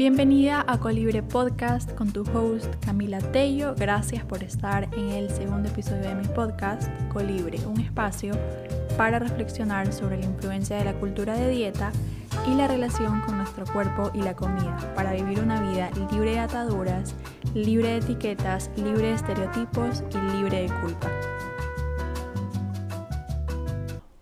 Bienvenida a Colibre Podcast con tu host Camila Tello. Gracias por estar en el segundo episodio de mi podcast Colibre, un espacio para reflexionar sobre la influencia de la cultura de dieta y la relación con nuestro cuerpo y la comida, para vivir una vida libre de ataduras, libre de etiquetas, libre de estereotipos y libre de culpa.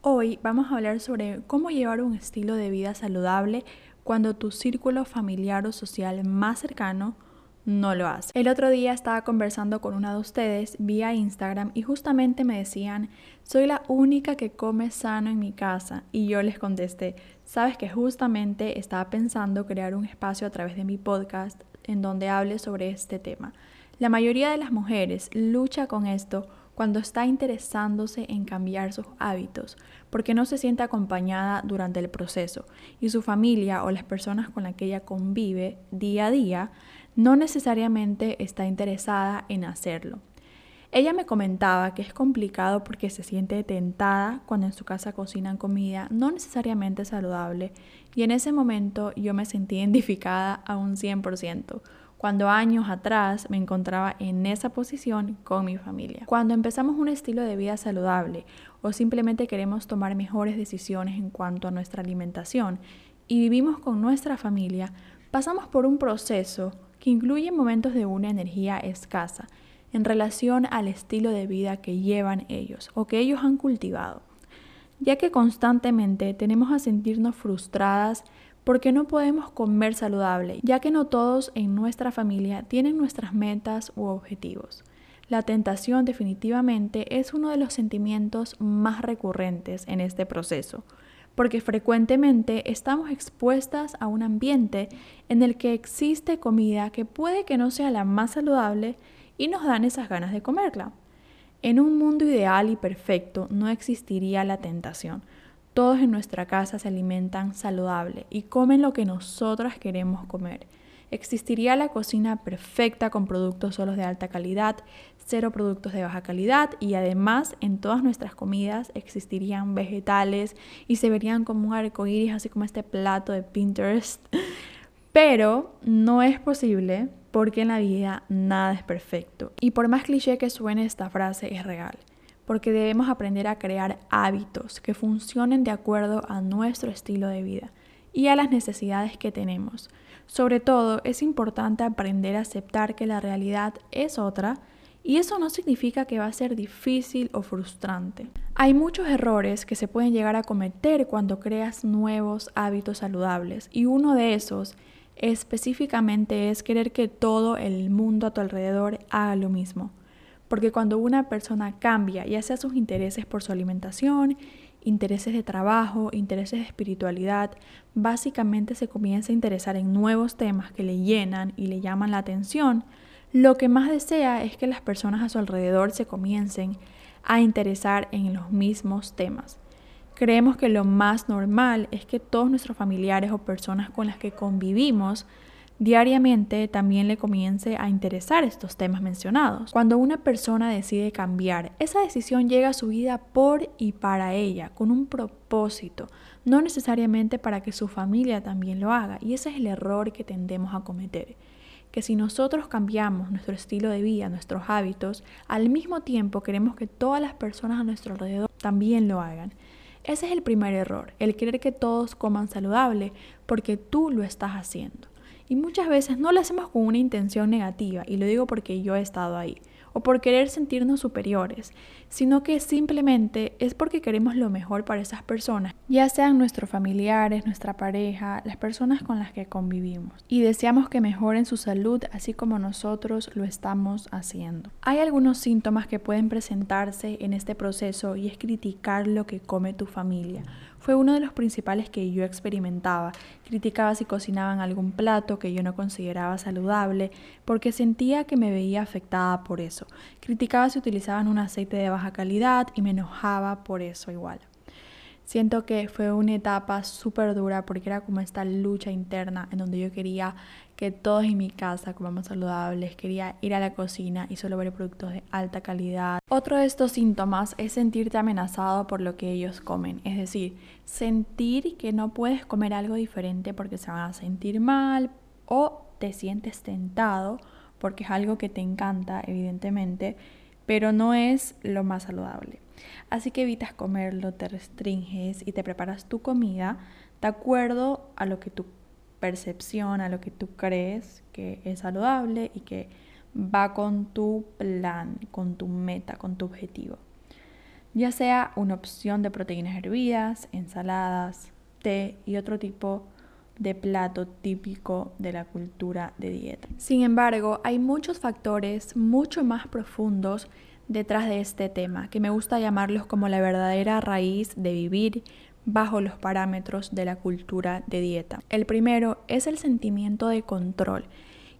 Hoy vamos a hablar sobre cómo llevar un estilo de vida saludable cuando tu círculo familiar o social más cercano no lo hace. El otro día estaba conversando con una de ustedes vía Instagram y justamente me decían, soy la única que come sano en mi casa. Y yo les contesté, sabes que justamente estaba pensando crear un espacio a través de mi podcast en donde hable sobre este tema. La mayoría de las mujeres lucha con esto cuando está interesándose en cambiar sus hábitos, porque no se siente acompañada durante el proceso y su familia o las personas con las que ella convive día a día no necesariamente está interesada en hacerlo. Ella me comentaba que es complicado porque se siente tentada cuando en su casa cocinan comida no necesariamente saludable y en ese momento yo me sentí identificada a un 100% cuando años atrás me encontraba en esa posición con mi familia. Cuando empezamos un estilo de vida saludable o simplemente queremos tomar mejores decisiones en cuanto a nuestra alimentación y vivimos con nuestra familia, pasamos por un proceso que incluye momentos de una energía escasa en relación al estilo de vida que llevan ellos o que ellos han cultivado, ya que constantemente tenemos a sentirnos frustradas porque no podemos comer saludable, ya que no todos en nuestra familia tienen nuestras metas u objetivos. La tentación definitivamente es uno de los sentimientos más recurrentes en este proceso, porque frecuentemente estamos expuestas a un ambiente en el que existe comida que puede que no sea la más saludable y nos dan esas ganas de comerla. En un mundo ideal y perfecto no existiría la tentación, todos en nuestra casa se alimentan saludable y comen lo que nosotras queremos comer. Existiría la cocina perfecta con productos solos de alta calidad, cero productos de baja calidad y además en todas nuestras comidas existirían vegetales y se verían como un arco iris, así como este plato de Pinterest. Pero no es posible porque en la vida nada es perfecto. Y por más cliché que suene esta frase, es real porque debemos aprender a crear hábitos que funcionen de acuerdo a nuestro estilo de vida y a las necesidades que tenemos. Sobre todo, es importante aprender a aceptar que la realidad es otra y eso no significa que va a ser difícil o frustrante. Hay muchos errores que se pueden llegar a cometer cuando creas nuevos hábitos saludables y uno de esos específicamente es querer que todo el mundo a tu alrededor haga lo mismo. Porque cuando una persona cambia, ya sea sus intereses por su alimentación, intereses de trabajo, intereses de espiritualidad, básicamente se comienza a interesar en nuevos temas que le llenan y le llaman la atención, lo que más desea es que las personas a su alrededor se comiencen a interesar en los mismos temas. Creemos que lo más normal es que todos nuestros familiares o personas con las que convivimos diariamente también le comience a interesar estos temas mencionados. Cuando una persona decide cambiar, esa decisión llega a su vida por y para ella, con un propósito, no necesariamente para que su familia también lo haga. Y ese es el error que tendemos a cometer. Que si nosotros cambiamos nuestro estilo de vida, nuestros hábitos, al mismo tiempo queremos que todas las personas a nuestro alrededor también lo hagan. Ese es el primer error, el querer que todos coman saludable porque tú lo estás haciendo. Y muchas veces no lo hacemos con una intención negativa, y lo digo porque yo he estado ahí, o por querer sentirnos superiores, sino que simplemente es porque queremos lo mejor para esas personas, ya sean nuestros familiares, nuestra pareja, las personas con las que convivimos, y deseamos que mejoren su salud así como nosotros lo estamos haciendo. Hay algunos síntomas que pueden presentarse en este proceso y es criticar lo que come tu familia fue uno de los principales que yo experimentaba. Criticaba si cocinaban algún plato que yo no consideraba saludable porque sentía que me veía afectada por eso. Criticaba si utilizaban un aceite de baja calidad y me enojaba por eso igual. Siento que fue una etapa súper dura porque era como esta lucha interna en donde yo quería que todos en mi casa comamos saludables, quería ir a la cocina y solo ver productos de alta calidad. Otro de estos síntomas es sentirte amenazado por lo que ellos comen, es decir, sentir que no puedes comer algo diferente porque se van a sentir mal, o te sientes tentado porque es algo que te encanta, evidentemente, pero no es lo más saludable. Así que evitas comerlo, te restringes y te preparas tu comida de acuerdo a lo que tu percepción, a lo que tú crees que es saludable y que va con tu plan, con tu meta, con tu objetivo. Ya sea una opción de proteínas hervidas, ensaladas, té y otro tipo de plato típico de la cultura de dieta. Sin embargo, hay muchos factores mucho más profundos detrás de este tema, que me gusta llamarlos como la verdadera raíz de vivir bajo los parámetros de la cultura de dieta. El primero es el sentimiento de control.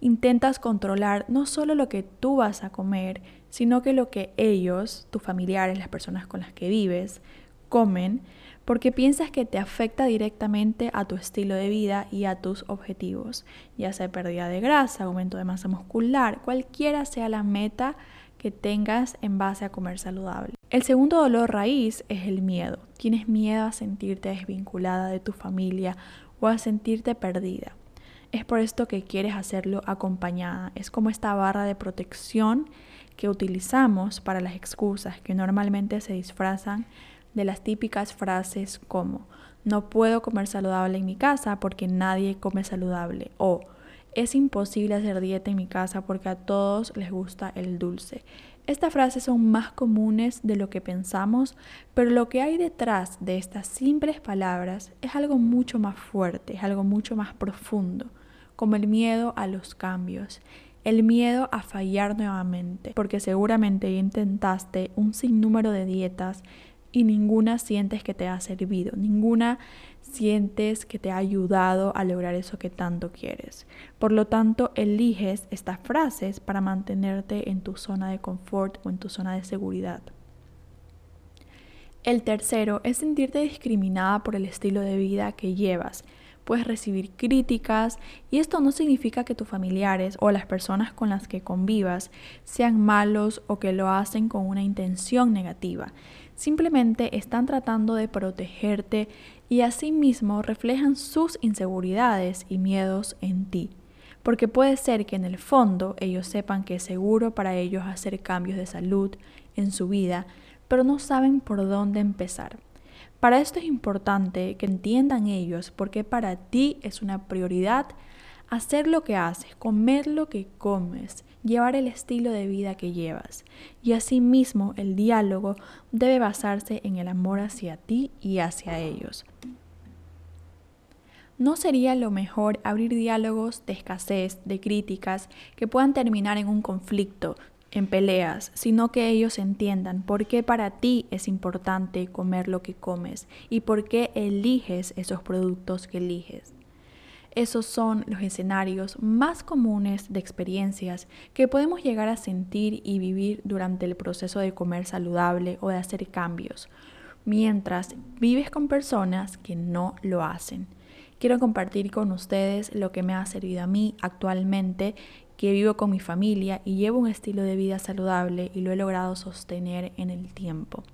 Intentas controlar no solo lo que tú vas a comer, sino que lo que ellos, tus familiares, las personas con las que vives, comen, porque piensas que te afecta directamente a tu estilo de vida y a tus objetivos, ya sea pérdida de grasa, aumento de masa muscular, cualquiera sea la meta que tengas en base a comer saludable. El segundo dolor raíz es el miedo. Tienes miedo a sentirte desvinculada de tu familia o a sentirte perdida. Es por esto que quieres hacerlo acompañada. Es como esta barra de protección que utilizamos para las excusas que normalmente se disfrazan de las típicas frases como no puedo comer saludable en mi casa porque nadie come saludable o es imposible hacer dieta en mi casa porque a todos les gusta el dulce. Estas frases son más comunes de lo que pensamos, pero lo que hay detrás de estas simples palabras es algo mucho más fuerte, algo mucho más profundo, como el miedo a los cambios, el miedo a fallar nuevamente, porque seguramente intentaste un sinnúmero de dietas y ninguna sientes que te ha servido, ninguna sientes que te ha ayudado a lograr eso que tanto quieres. Por lo tanto, eliges estas frases para mantenerte en tu zona de confort o en tu zona de seguridad. El tercero es sentirte discriminada por el estilo de vida que llevas. Puedes recibir críticas y esto no significa que tus familiares o las personas con las que convivas sean malos o que lo hacen con una intención negativa Simplemente están tratando de protegerte y asimismo reflejan sus inseguridades y miedos en ti. Porque puede ser que en el fondo ellos sepan que es seguro para ellos hacer cambios de salud en su vida, pero no saben por dónde empezar. Para esto es importante que entiendan ellos por qué para ti es una prioridad hacer lo que haces, comer lo que comes, llevar el estilo de vida que llevas. Y asimismo el diálogo debe basarse en el amor hacia ti y hacia ellos. ¿No sería lo mejor abrir diálogos de escasez, de críticas, que puedan terminar en un conflicto, en peleas, sino que ellos entiendan por qué para ti es importante comer lo que comes y por qué eliges esos productos que eliges? Esos son los escenarios más comunes de experiencias que podemos llegar a sentir y vivir durante el proceso de comer saludable o de hacer cambios, mientras vives con personas que no lo hacen. Quiero compartir con ustedes lo que me ha servido a mí actualmente, que vivo con mi familia y llevo un estilo de vida saludable y lo he logrado sostener en el tiempo.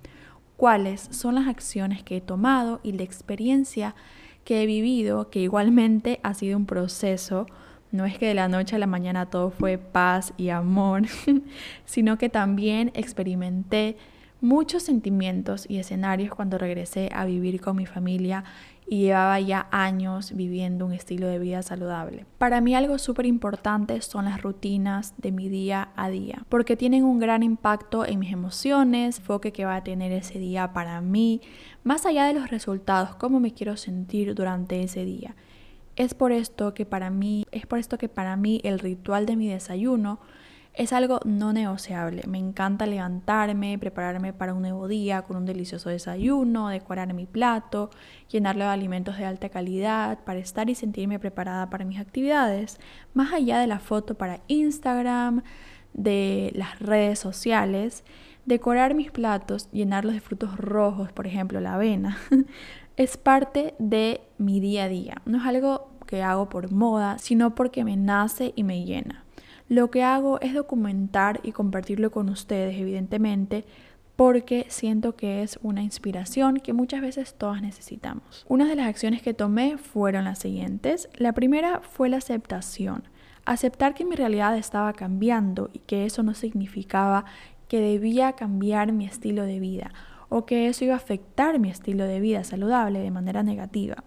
¿Cuáles son las acciones que he tomado y la experiencia que he vivido, que igualmente ha sido un proceso. No es que de la noche a la mañana todo fue paz y amor, sino que también experimenté muchos sentimientos y escenarios cuando regresé a vivir con mi familia y llevaba ya años viviendo un estilo de vida saludable. Para mí algo súper importante son las rutinas de mi día a día, porque tienen un gran impacto en mis emociones, enfoque que va a tener ese día para mí, más allá de los resultados, cómo me quiero sentir durante ese día. Es por esto que para mí, es por esto que para mí el ritual de mi desayuno es algo no negociable. Me encanta levantarme, prepararme para un nuevo día con un delicioso desayuno, decorar mi plato, llenarlo de alimentos de alta calidad para estar y sentirme preparada para mis actividades, más allá de la foto para Instagram, de las redes sociales, decorar mis platos, llenarlos de frutos rojos, por ejemplo la avena, es parte de mi día a día. No es algo que hago por moda, sino porque me nace y me llena. Lo que hago es documentar y compartirlo con ustedes, evidentemente, porque siento que es una inspiración que muchas veces todas necesitamos. Una de las acciones que tomé fueron las siguientes. La primera fue la aceptación. Aceptar que mi realidad estaba cambiando y que eso no significaba que debía cambiar mi estilo de vida o que eso iba a afectar mi estilo de vida saludable de manera negativa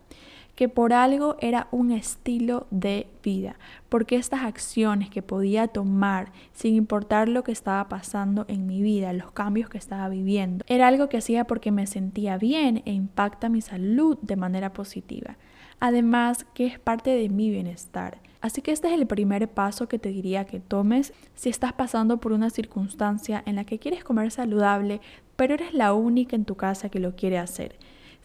que por algo era un estilo de vida, porque estas acciones que podía tomar sin importar lo que estaba pasando en mi vida, los cambios que estaba viviendo, era algo que hacía porque me sentía bien e impacta mi salud de manera positiva. Además, que es parte de mi bienestar. Así que este es el primer paso que te diría que tomes si estás pasando por una circunstancia en la que quieres comer saludable, pero eres la única en tu casa que lo quiere hacer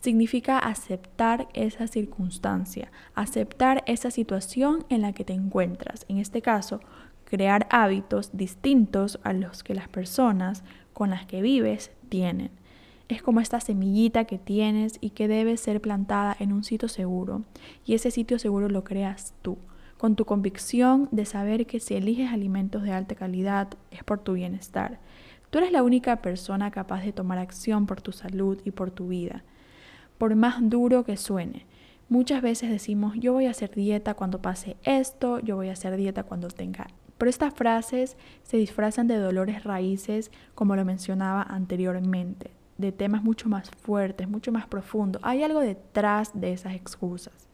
significa aceptar esa circunstancia, aceptar esa situación en la que te encuentras. En este caso, crear hábitos distintos a los que las personas con las que vives tienen. Es como esta semillita que tienes y que debe ser plantada en un sitio seguro. Y ese sitio seguro lo creas tú, con tu convicción de saber que si eliges alimentos de alta calidad es por tu bienestar. Tú eres la única persona capaz de tomar acción por tu salud y por tu vida por más duro que suene. Muchas veces decimos, yo voy a hacer dieta cuando pase esto, yo voy a hacer dieta cuando tenga... Pero estas frases se disfrazan de dolores raíces, como lo mencionaba anteriormente, de temas mucho más fuertes, mucho más profundos. Hay algo detrás de esas excusas.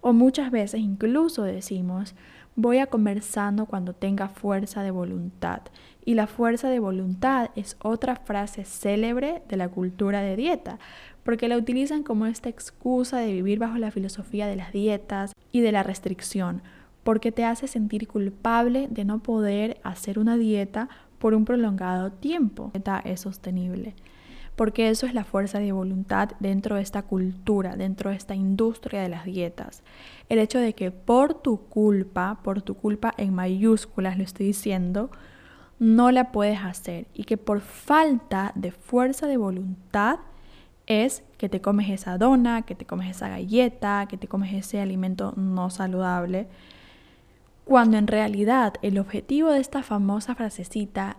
O muchas veces incluso decimos, voy a comer sano cuando tenga fuerza de voluntad. Y la fuerza de voluntad es otra frase célebre de la cultura de dieta, porque la utilizan como esta excusa de vivir bajo la filosofía de las dietas y de la restricción, porque te hace sentir culpable de no poder hacer una dieta por un prolongado tiempo. Es sostenible, porque eso es la fuerza de voluntad dentro de esta cultura, dentro de esta industria de las dietas. El hecho de que por tu culpa, por tu culpa en mayúsculas lo estoy diciendo, no la puedes hacer y que por falta de fuerza de voluntad es que te comes esa dona, que te comes esa galleta, que te comes ese alimento no saludable, cuando en realidad el objetivo de esta famosa frasecita,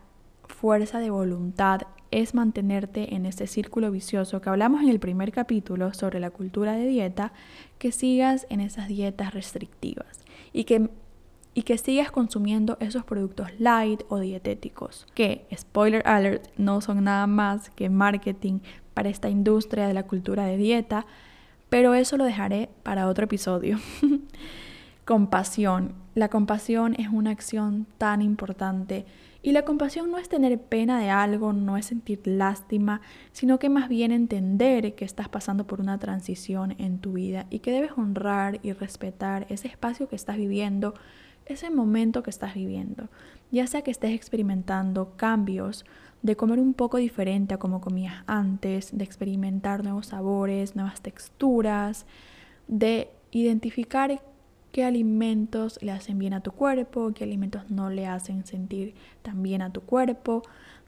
fuerza de voluntad, es mantenerte en ese círculo vicioso que hablamos en el primer capítulo sobre la cultura de dieta, que sigas en esas dietas restrictivas y que y que sigas consumiendo esos productos light o dietéticos, que, spoiler alert, no son nada más que marketing para esta industria de la cultura de dieta, pero eso lo dejaré para otro episodio. compasión. La compasión es una acción tan importante y la compasión no es tener pena de algo, no es sentir lástima, sino que más bien entender que estás pasando por una transición en tu vida y que debes honrar y respetar ese espacio que estás viviendo ese momento que estás viviendo, ya sea que estés experimentando cambios, de comer un poco diferente a como comías antes, de experimentar nuevos sabores, nuevas texturas, de identificar qué alimentos le hacen bien a tu cuerpo, qué alimentos no le hacen sentir tan bien a tu cuerpo,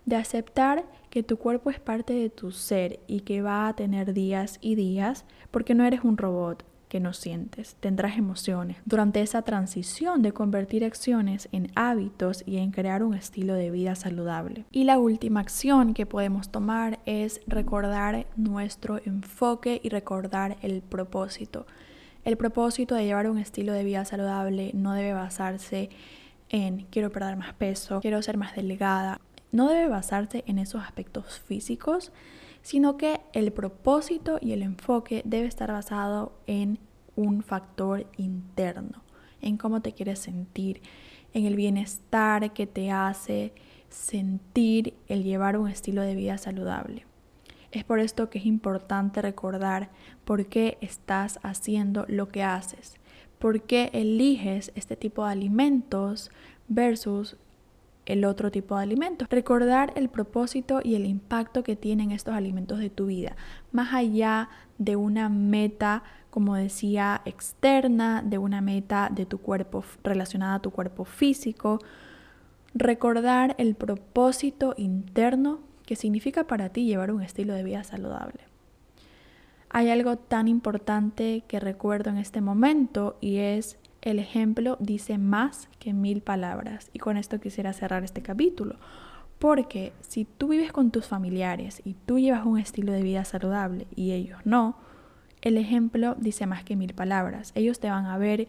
de aceptar que tu cuerpo es parte de tu ser y que va a tener días y días porque no eres un robot, que no sientes, tendrás emociones. Durante esa transición de convertir acciones en hábitos y en crear un estilo de vida saludable. Y la última acción que podemos tomar es recordar nuestro enfoque y recordar el propósito. El propósito de llevar un estilo de vida saludable no debe basarse en quiero perder más peso, quiero ser más delgada. No debe basarse en esos aspectos físicos, sino que el propósito y el enfoque debe estar basado en un factor interno, en cómo te quieres sentir, en el bienestar que te hace sentir el llevar un estilo de vida saludable. Es por esto que es importante recordar por qué estás haciendo lo que haces, por qué eliges este tipo de alimentos versus el otro tipo de alimentos. Recordar el propósito y el impacto que tienen estos alimentos de tu vida, más allá de una meta, como decía, externa, de una meta de tu cuerpo relacionada a tu cuerpo físico. Recordar el propósito interno que significa para ti llevar un estilo de vida saludable. Hay algo tan importante que recuerdo en este momento y es el ejemplo dice más que mil palabras. Y con esto quisiera cerrar este capítulo, Porque si tú vives con tus familiares y tú llevas un estilo de vida saludable y ellos no, el ejemplo dice más que mil palabras. Ellos te van a ver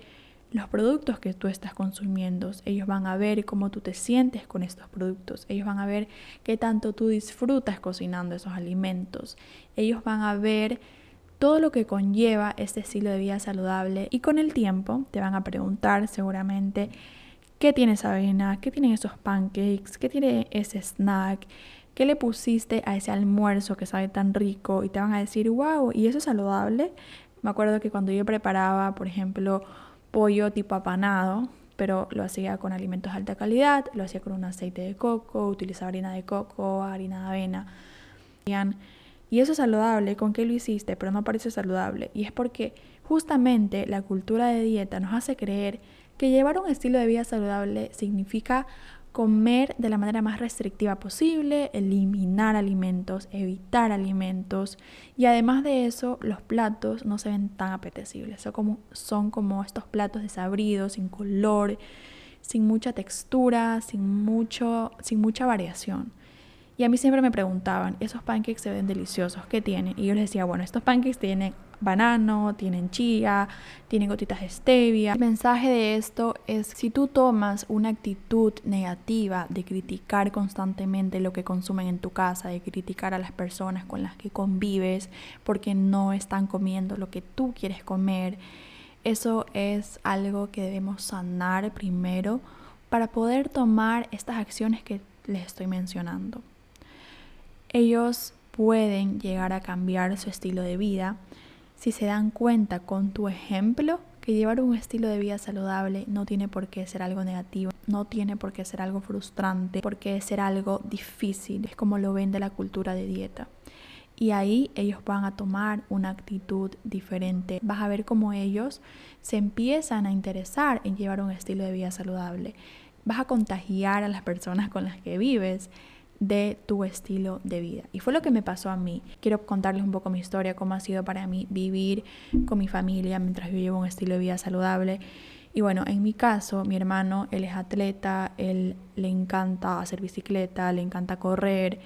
los productos que tú estás consumiendo, ellos van a ver cómo tú te sientes con estos productos, ellos van a ver qué tanto tú disfrutas cocinando esos alimentos, ellos van a ver todo lo que conlleva este estilo de vida saludable y con el tiempo te van a preguntar seguramente qué tiene esa avena, qué tienen esos pancakes, qué tiene ese snack, qué le pusiste a ese almuerzo que sabe tan rico y te van a decir, wow, ¿y eso es saludable? Me acuerdo que cuando yo preparaba, por ejemplo, pollo tipo apanado, pero lo hacía con alimentos de alta calidad, lo hacía con un aceite de coco, utilizaba harina de coco, harina de avena. Y eso es saludable, ¿con qué lo hiciste? Pero no parece saludable. Y es porque justamente la cultura de dieta nos hace creer que llevar un estilo de vida saludable significa comer de la manera más restrictiva posible, eliminar alimentos, evitar alimentos y además de eso los platos no se ven tan apetecibles, son como, son como estos platos desabridos, sin color, sin mucha textura, sin, mucho, sin mucha variación. Y a mí siempre me preguntaban, esos pancakes se ven deliciosos, ¿qué tienen? Y yo les decía, bueno, estos pancakes tienen banano, tienen chía, tienen gotitas de stevia. El mensaje de esto es si tú tomas una actitud negativa de criticar constantemente lo que consumen en tu casa, de criticar a las personas con las que convives porque no están comiendo lo que tú quieres comer, eso es algo que debemos sanar primero para poder tomar estas acciones que les estoy mencionando. Ellos pueden llegar a cambiar su estilo de vida si se dan cuenta con tu ejemplo que llevar un estilo de vida saludable no tiene por qué ser algo negativo, no tiene por qué ser algo frustrante, por qué ser algo difícil, es como lo ven de la cultura de dieta. Y ahí ellos van a tomar una actitud diferente. Vas a ver cómo ellos se empiezan a interesar en llevar un estilo de vida saludable. Vas a contagiar a las personas con las que vives de tu estilo de vida. Y fue lo que me pasó a mí. Quiero contarles un poco mi historia, cómo ha sido para mí vivir con mi familia mientras yo llevo un estilo de vida saludable. Y bueno, en mi caso, mi hermano, él es atleta, él le encanta hacer bicicleta, le encanta correr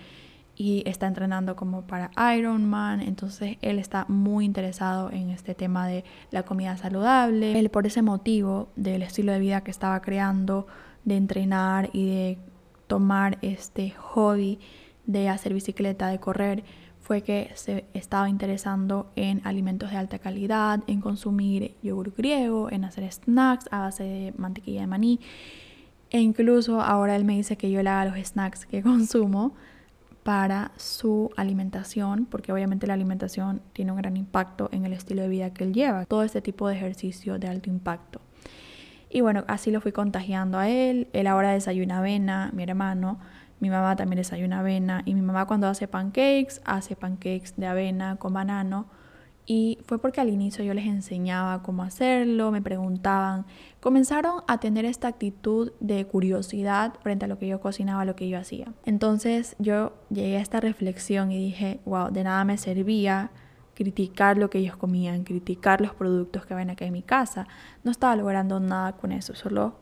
y está entrenando como para Ironman, entonces él está muy interesado en este tema de la comida saludable. Él por ese motivo del estilo de vida que estaba creando, de entrenar y de tomar este hobby de hacer bicicleta, de correr, fue que se estaba interesando en alimentos de alta calidad, en consumir yogur griego, en hacer snacks a base de mantequilla de maní. E incluso ahora él me dice que yo le haga los snacks que consumo para su alimentación, porque obviamente la alimentación tiene un gran impacto en el estilo de vida que él lleva. Todo este tipo de ejercicio de alto impacto. Y bueno, así lo fui contagiando a él. Él ahora desayuna avena, mi hermano. Mi mamá también desayuna avena. Y mi mamá cuando hace pancakes, hace pancakes de avena con banano. Y fue porque al inicio yo les enseñaba cómo hacerlo, me preguntaban. Comenzaron a tener esta actitud de curiosidad frente a lo que yo cocinaba, lo que yo hacía. Entonces yo llegué a esta reflexión y dije, wow, de nada me servía criticar lo que ellos comían, criticar los productos que ven acá en mi casa. No estaba logrando nada con eso, solo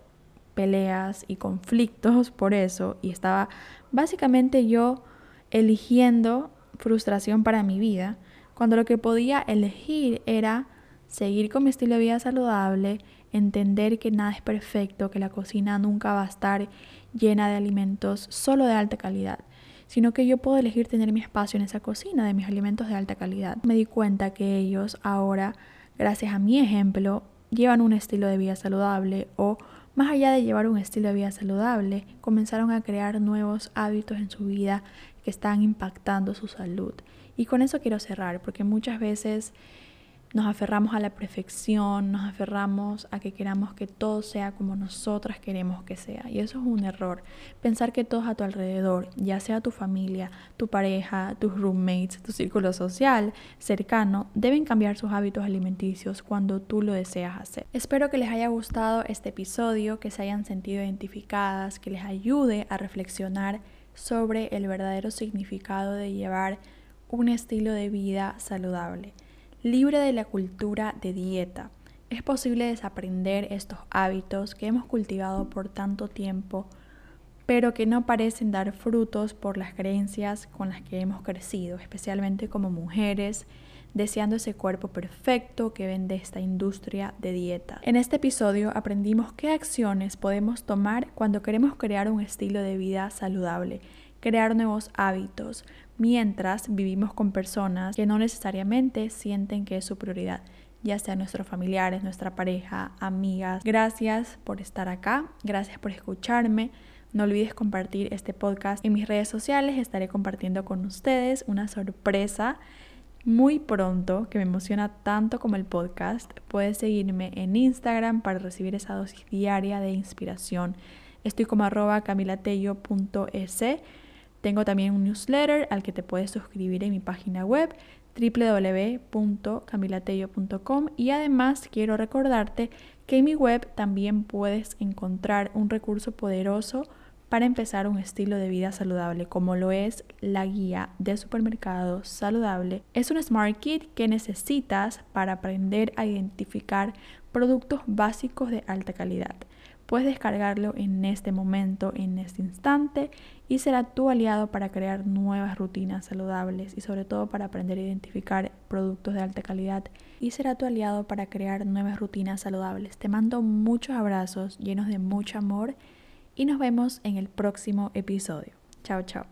peleas y conflictos por eso. Y estaba básicamente yo eligiendo frustración para mi vida, cuando lo que podía elegir era seguir con mi estilo de vida saludable, entender que nada es perfecto, que la cocina nunca va a estar llena de alimentos solo de alta calidad sino que yo puedo elegir tener mi espacio en esa cocina de mis alimentos de alta calidad. Me di cuenta que ellos ahora, gracias a mi ejemplo, llevan un estilo de vida saludable o más allá de llevar un estilo de vida saludable, comenzaron a crear nuevos hábitos en su vida que están impactando su salud. Y con eso quiero cerrar, porque muchas veces nos aferramos a la perfección, nos aferramos a que queramos que todo sea como nosotras queremos que sea. Y eso es un error. Pensar que todos a tu alrededor, ya sea tu familia, tu pareja, tus roommates, tu círculo social cercano, deben cambiar sus hábitos alimenticios cuando tú lo deseas hacer. Espero que les haya gustado este episodio, que se hayan sentido identificadas, que les ayude a reflexionar sobre el verdadero significado de llevar un estilo de vida saludable libre de la cultura de dieta. Es posible desaprender estos hábitos que hemos cultivado por tanto tiempo, pero que no parecen dar frutos por las creencias con las que hemos crecido, especialmente como mujeres deseando ese cuerpo perfecto que vende esta industria de dieta. En este episodio aprendimos qué acciones podemos tomar cuando queremos crear un estilo de vida saludable, crear nuevos hábitos, mientras vivimos con personas que no necesariamente sienten que es su prioridad ya sea nuestros familiares, nuestra pareja, amigas. Gracias por estar acá, gracias por escucharme. No olvides compartir este podcast en mis redes sociales. Estaré compartiendo con ustedes una sorpresa muy pronto que me emociona tanto como el podcast. Puedes seguirme en Instagram para recibir esa dosis diaria de inspiración. Estoy como arroba camilatello.es. Tengo también un newsletter al que te puedes suscribir en mi página web www.camilatello.com y además quiero recordarte que en mi web también puedes encontrar un recurso poderoso para empezar un estilo de vida saludable, como lo es la guía de supermercado saludable. Es un Smart Kit que necesitas para aprender a identificar productos básicos de alta calidad. Puedes descargarlo en este momento, en este instante, y será tu aliado para crear nuevas rutinas saludables y sobre todo para aprender a identificar productos de alta calidad y será tu aliado para crear nuevas rutinas saludables. Te mando muchos abrazos llenos de mucho amor y nos vemos en el próximo episodio. Chao, chao.